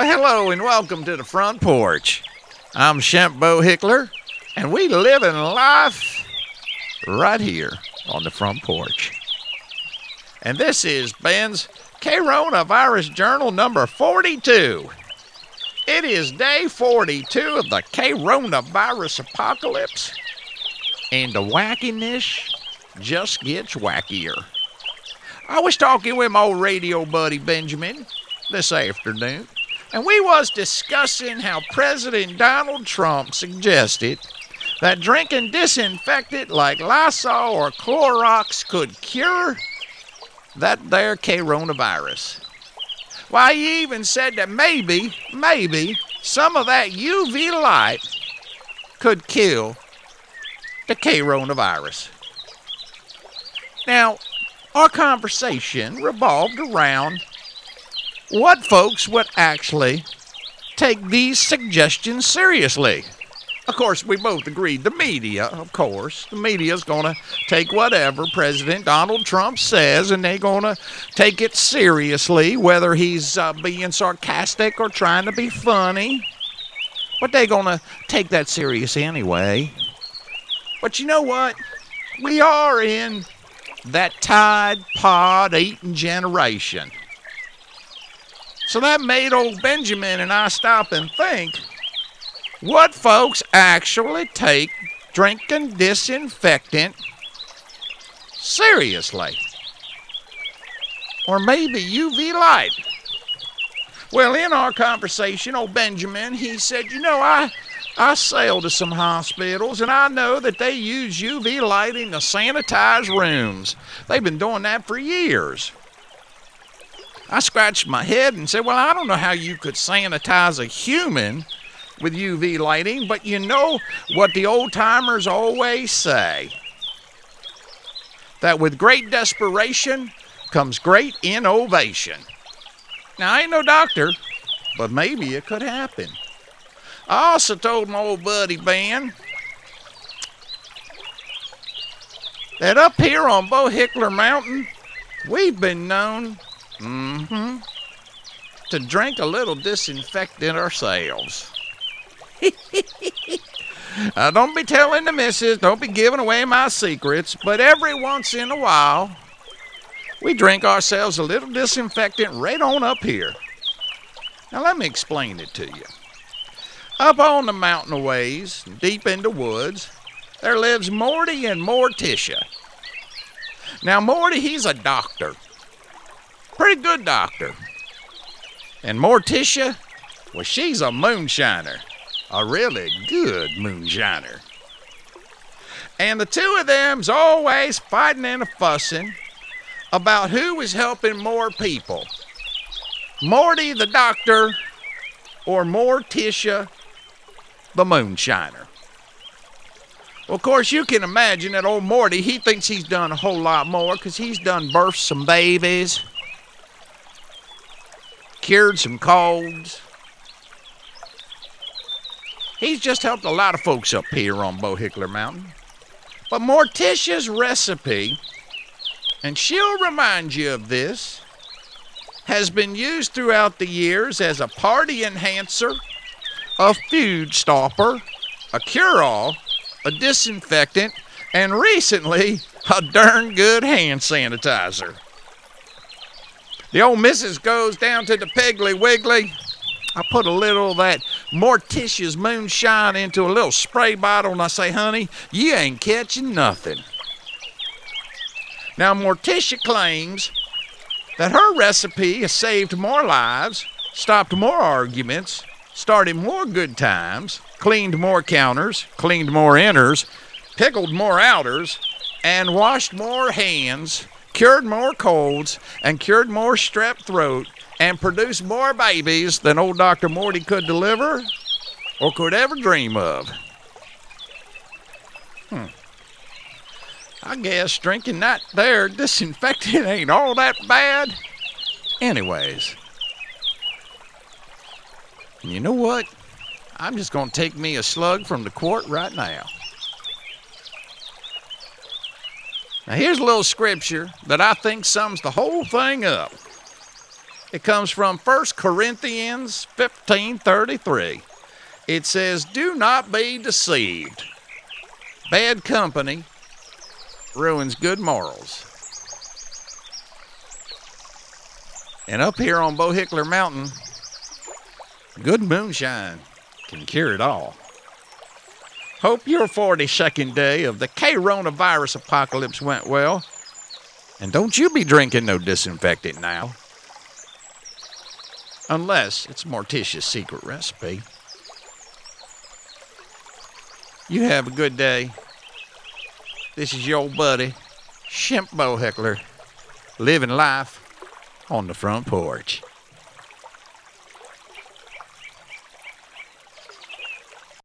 Well, hello and welcome to the front porch. I'm Shemp Bohickler, and we live in life right here on the front porch. And this is Ben's Coronavirus Journal number 42. It is day 42 of the coronavirus apocalypse, and the wackiness just gets wackier. I was talking with my old radio buddy Benjamin this afternoon, and we was discussing how President Donald Trump suggested that drinking disinfectant like Lysol or Clorox could cure that there coronavirus. Why, he even said that maybe, maybe, some of that UV light could kill the coronavirus. Now, our conversation revolved around what folks would actually take these suggestions seriously. Of course, we both agreed the media, of course, the media's going to take whatever President Donald Trump says and they're going to take it seriously, whether he's uh, being sarcastic or trying to be funny. But they're going to take that serious anyway. But you know what? We are in that Tide Pod eating generation. So that made old Benjamin and I stop and think what folks actually take drinking disinfectant seriously. Or maybe UV light. Well, in our conversation, old Benjamin, he said, You know, I, I sail to some hospitals and I know that they use UV lighting to sanitize rooms. They've been doing that for years. I scratched my head and said, Well, I don't know how you could sanitize a human with UV lighting, but you know what the old timers always say that with great desperation comes great innovation. Now, I ain't no doctor, but maybe it could happen. I also told my old buddy Ben that up here on Bohickler Mountain, we've been known mm-hmm, to drink a little disinfectant ourselves. now, don't be telling the missus, don't be giving away my secrets, but every once in a while, we drink ourselves a little disinfectant right on up here. Now, let me explain it to you. Up on the mountain ways, deep in the woods, there lives Morty and Morticia. Now, Morty, he's a doctor. Pretty good doctor. And Morticia, well, she's a moonshiner a really good moonshiner. And the two of them's always fighting and a fussing about who was helping more people. Morty the doctor or Morticia the moonshiner. Well, of course, you can imagine that old Morty, he thinks he's done a whole lot more because he's done birthed some babies, cured some colds, He's just helped a lot of folks up here on Bohickler Mountain. But Morticia's recipe, and she'll remind you of this, has been used throughout the years as a party enhancer, a food stopper, a cure all, a disinfectant, and recently, a darn good hand sanitizer. The old missus goes down to the Piggly Wiggly I put a little of that Morticia's moonshine into a little spray bottle and I say, honey, you ain't catching nothing. Now, Morticia claims that her recipe has saved more lives, stopped more arguments, started more good times, cleaned more counters, cleaned more inners, pickled more outers, and washed more hands, cured more colds, and cured more strep throat and produced more babies than old Dr. Morty could deliver or could ever dream of. Hmm. I guess drinking that there disinfectant ain't all that bad. Anyways, you know what? I'm just going to take me a slug from the quart right now. Now, here's a little scripture that I think sums the whole thing up. It comes from 1 Corinthians 15:33. It says, "Do not be deceived. Bad company ruins good morals." And up here on Bohickler Mountain, good moonshine can cure it all. Hope your 42nd day of the coronavirus apocalypse went well. And don't you be drinking no disinfectant now. Unless it's Morticia's secret recipe. You have a good day. This is your old buddy, Shemp Bohickler, living life on the front porch.